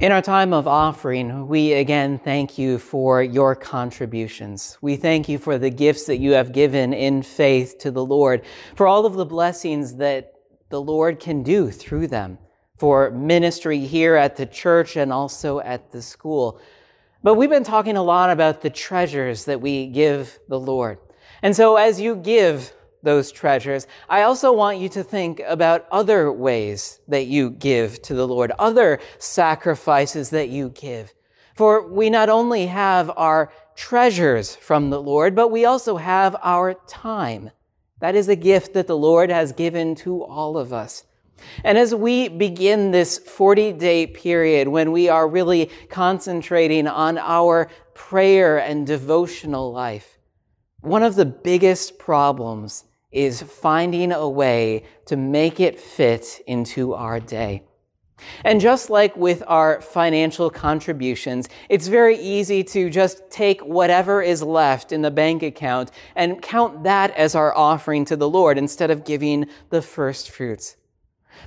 In our time of offering, we again thank you for your contributions. We thank you for the gifts that you have given in faith to the Lord, for all of the blessings that the Lord can do through them, for ministry here at the church and also at the school. But we've been talking a lot about the treasures that we give the Lord. And so as you give those treasures, I also want you to think about other ways that you give to the Lord, other sacrifices that you give. For we not only have our treasures from the Lord, but we also have our time. That is a gift that the Lord has given to all of us. And as we begin this 40 day period when we are really concentrating on our prayer and devotional life, one of the biggest problems is finding a way to make it fit into our day. And just like with our financial contributions, it's very easy to just take whatever is left in the bank account and count that as our offering to the Lord instead of giving the first fruits.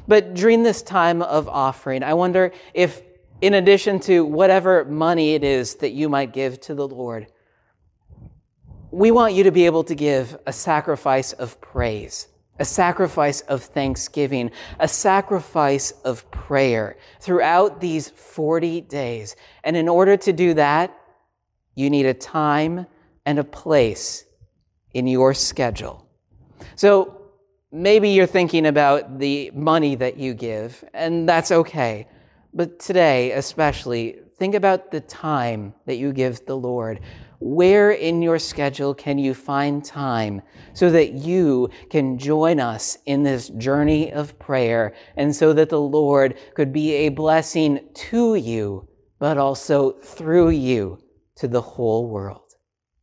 But during this time of offering, I wonder if, in addition to whatever money it is that you might give to the Lord, we want you to be able to give a sacrifice of praise, a sacrifice of thanksgiving, a sacrifice of prayer throughout these 40 days. And in order to do that, you need a time and a place in your schedule. So maybe you're thinking about the money that you give, and that's okay. But today, especially, think about the time that you give the Lord. Where in your schedule can you find time so that you can join us in this journey of prayer and so that the Lord could be a blessing to you, but also through you to the whole world?